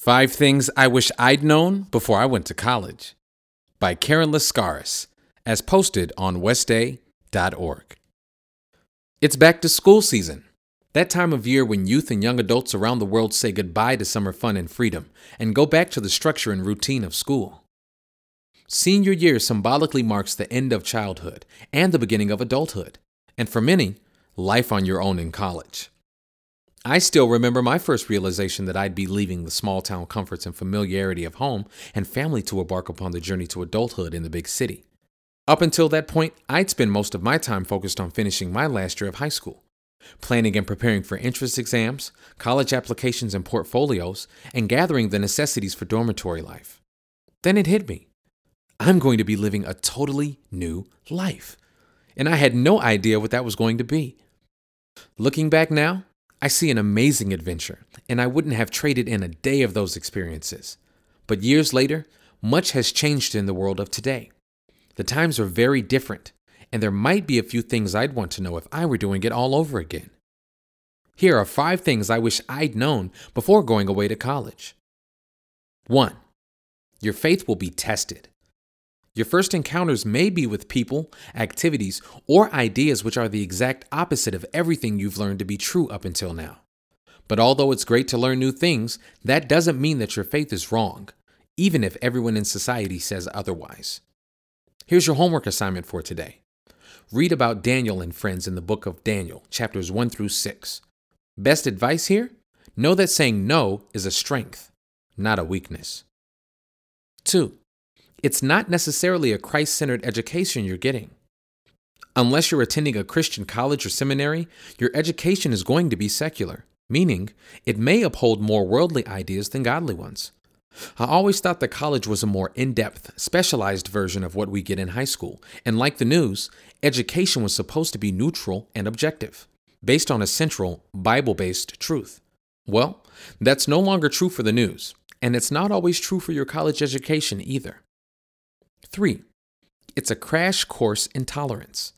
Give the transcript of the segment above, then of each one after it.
Five Things I Wish I'd Known Before I Went to College by Karen Lascaris, as posted on westday.org. It's back to school season, that time of year when youth and young adults around the world say goodbye to summer fun and freedom and go back to the structure and routine of school. Senior year symbolically marks the end of childhood and the beginning of adulthood, and for many, life on your own in college. I still remember my first realization that I'd be leaving the small town comforts and familiarity of home and family to embark upon the journey to adulthood in the big city. Up until that point, I'd spend most of my time focused on finishing my last year of high school, planning and preparing for entrance exams, college applications and portfolios, and gathering the necessities for dormitory life. Then it hit me. I'm going to be living a totally new life. And I had no idea what that was going to be. Looking back now, I see an amazing adventure, and I wouldn't have traded in a day of those experiences. But years later, much has changed in the world of today. The times are very different, and there might be a few things I'd want to know if I were doing it all over again. Here are five things I wish I'd known before going away to college. 1. Your faith will be tested. Your first encounters may be with people, activities, or ideas which are the exact opposite of everything you've learned to be true up until now. But although it's great to learn new things, that doesn't mean that your faith is wrong, even if everyone in society says otherwise. Here's your homework assignment for today read about Daniel and friends in the book of Daniel, chapters 1 through 6. Best advice here? Know that saying no is a strength, not a weakness. 2. It's not necessarily a Christ centered education you're getting. Unless you're attending a Christian college or seminary, your education is going to be secular, meaning it may uphold more worldly ideas than godly ones. I always thought that college was a more in depth, specialized version of what we get in high school, and like the news, education was supposed to be neutral and objective, based on a central, Bible based truth. Well, that's no longer true for the news, and it's not always true for your college education either. Three, it's a crash course in tolerance.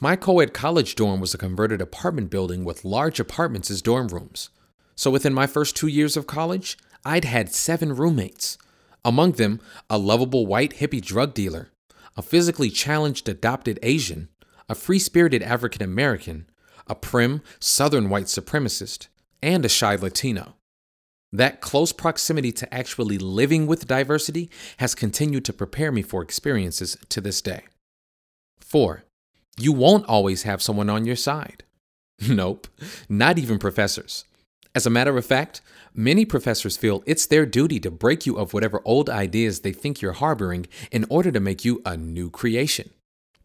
My co ed college dorm was a converted apartment building with large apartments as dorm rooms. So within my first two years of college, I'd had seven roommates. Among them, a lovable white hippie drug dealer, a physically challenged adopted Asian, a free spirited African American, a prim Southern white supremacist, and a shy Latino. That close proximity to actually living with diversity has continued to prepare me for experiences to this day. 4. You won't always have someone on your side. Nope, not even professors. As a matter of fact, many professors feel it's their duty to break you of whatever old ideas they think you're harboring in order to make you a new creation.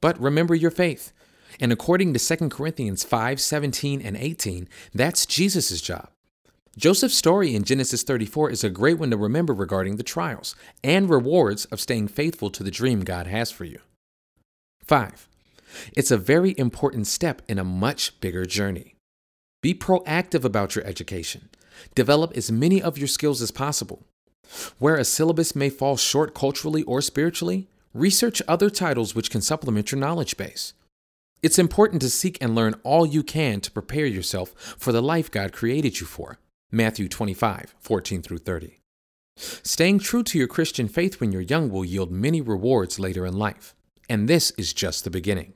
But remember your faith. And according to 2 Corinthians 5 17 and 18, that's Jesus' job. Joseph's story in Genesis 34 is a great one to remember regarding the trials and rewards of staying faithful to the dream God has for you. 5. It's a very important step in a much bigger journey. Be proactive about your education. Develop as many of your skills as possible. Where a syllabus may fall short culturally or spiritually, research other titles which can supplement your knowledge base. It's important to seek and learn all you can to prepare yourself for the life God created you for. Matthew 25, 14 through 30. Staying true to your Christian faith when you're young will yield many rewards later in life, and this is just the beginning.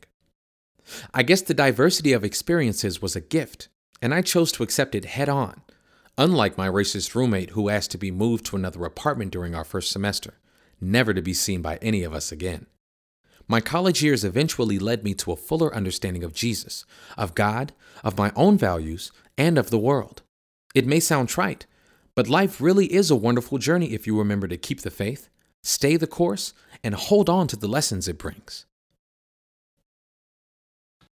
I guess the diversity of experiences was a gift, and I chose to accept it head on, unlike my racist roommate who asked to be moved to another apartment during our first semester, never to be seen by any of us again. My college years eventually led me to a fuller understanding of Jesus, of God, of my own values, and of the world. It may sound trite, but life really is a wonderful journey if you remember to keep the faith, stay the course, and hold on to the lessons it brings.